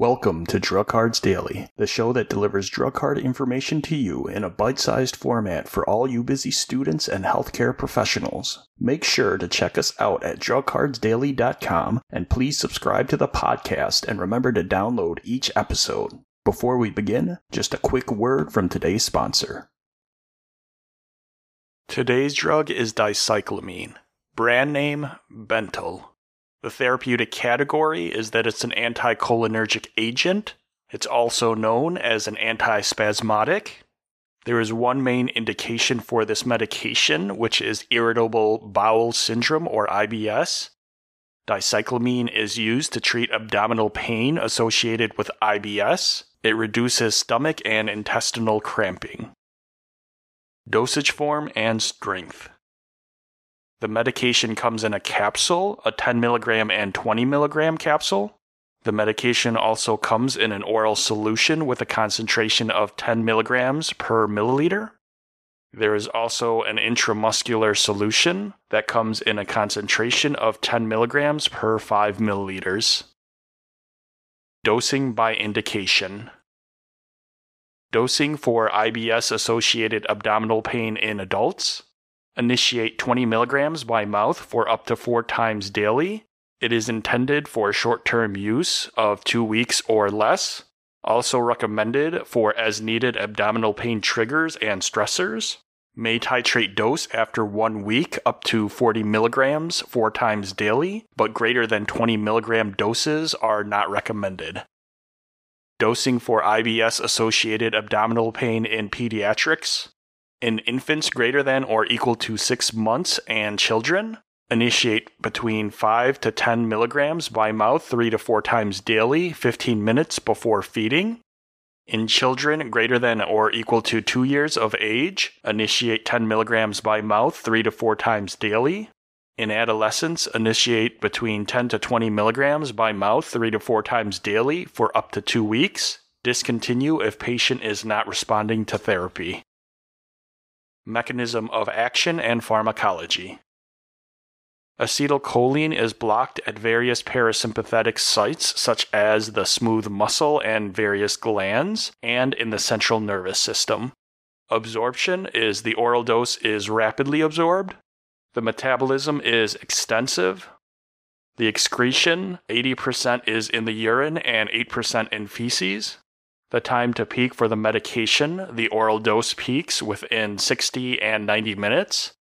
Welcome to Drug Cards Daily, the show that delivers drug card information to you in a bite sized format for all you busy students and healthcare professionals. Make sure to check us out at drugcardsdaily.com and please subscribe to the podcast and remember to download each episode. Before we begin, just a quick word from today's sponsor. Today's drug is dicyclomine, brand name Bentyl. The therapeutic category is that it's an anticholinergic agent. It's also known as an antispasmodic. There is one main indication for this medication, which is irritable bowel syndrome or IBS. Dicyclomine is used to treat abdominal pain associated with IBS. It reduces stomach and intestinal cramping. Dosage form and strength. The medication comes in a capsule, a 10 milligram and 20 milligram capsule. The medication also comes in an oral solution with a concentration of 10 milligrams per milliliter. There is also an intramuscular solution that comes in a concentration of 10 milligrams per 5 milliliters. Dosing by indication. Dosing for IBS associated abdominal pain in adults Initiate 20 milligrams by mouth for up to four times daily. It is intended for short term use of two weeks or less. Also recommended for as needed abdominal pain triggers and stressors. May titrate dose after one week up to 40 milligrams four times daily, but greater than 20 milligram doses are not recommended. Dosing for IBS associated abdominal pain in pediatrics in infants greater than or equal to six months and children, initiate between 5 to 10 milligrams by mouth three to four times daily, 15 minutes before feeding. In children greater than or equal to two years of age, initiate 10 milligrams by mouth three to four times daily. In adolescents, initiate between 10 to 20 milligrams by mouth three to four times daily for up to two weeks. Discontinue if patient is not responding to therapy mechanism of action, and pharmacology. Acetylcholine is blocked at various parasympathetic sites, such as the smooth muscle and various glands, and in the central nervous system. Absorption is the oral dose is rapidly absorbed. The metabolism is extensive. The excretion, 80% is in the urine and 8% in feces. The time to peak for the medication, the oral dose peaks within 60 and 90 minutes.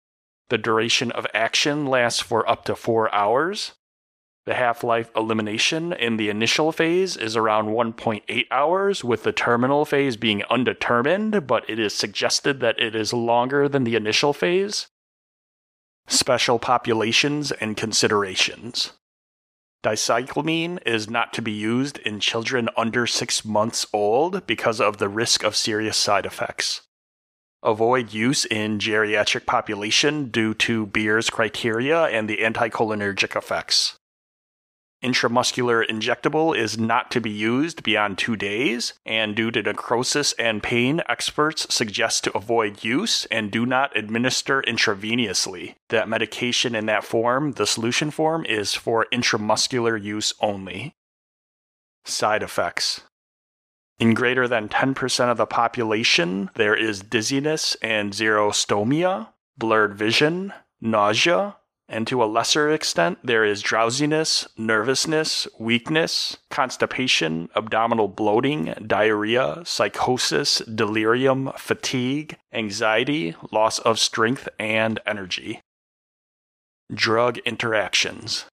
The duration of action lasts for up to 4 hours. The half life elimination in the initial phase is around 1.8 hours, with the terminal phase being undetermined, but it is suggested that it is longer than the initial phase. Special populations and considerations. Dicyclomine is not to be used in children under six months old because of the risk of serious side effects. Avoid use in geriatric population due to Beer's criteria and the anticholinergic effects. Intramuscular injectable is not to be used beyond two days, and due to necrosis and pain, experts suggest to avoid use and do not administer intravenously. That medication in that form, the solution form, is for intramuscular use only. Side effects in greater than 10% of the population, there is dizziness and xerostomia, blurred vision, nausea, and to a lesser extent, there is drowsiness, nervousness, weakness, constipation, abdominal bloating, diarrhea, psychosis, delirium, fatigue, anxiety, loss of strength and energy. Drug interactions.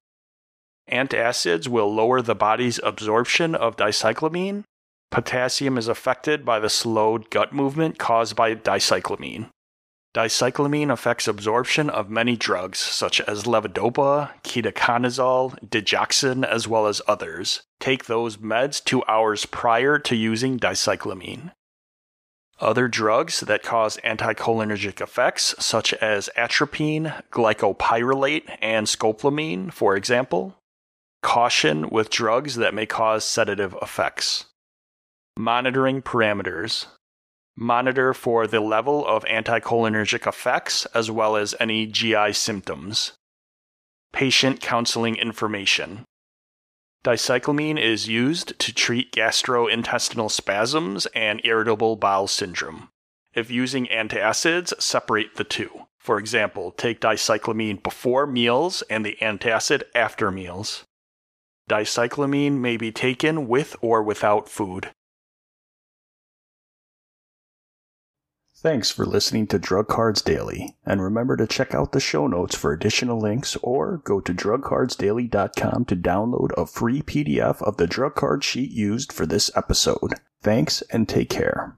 Antacids will lower the body's absorption of dicyclomine. Potassium is affected by the slowed gut movement caused by dicyclomine. Dicyclomine affects absorption of many drugs such as levodopa, ketoconazole, digoxin, as well as others. Take those meds two hours prior to using dicyclomine. Other drugs that cause anticholinergic effects, such as atropine, glycopyrrolate, and scopolamine, for example. Caution with drugs that may cause sedative effects. Monitoring parameters. Monitor for the level of anticholinergic effects as well as any GI symptoms. Patient counseling information. Dicyclomine is used to treat gastrointestinal spasms and irritable bowel syndrome. If using antacids, separate the two. For example, take dicyclomine before meals and the antacid after meals. Dicyclomine may be taken with or without food. Thanks for listening to Drug Cards Daily, and remember to check out the show notes for additional links or go to drugcardsdaily.com to download a free PDF of the drug card sheet used for this episode. Thanks and take care.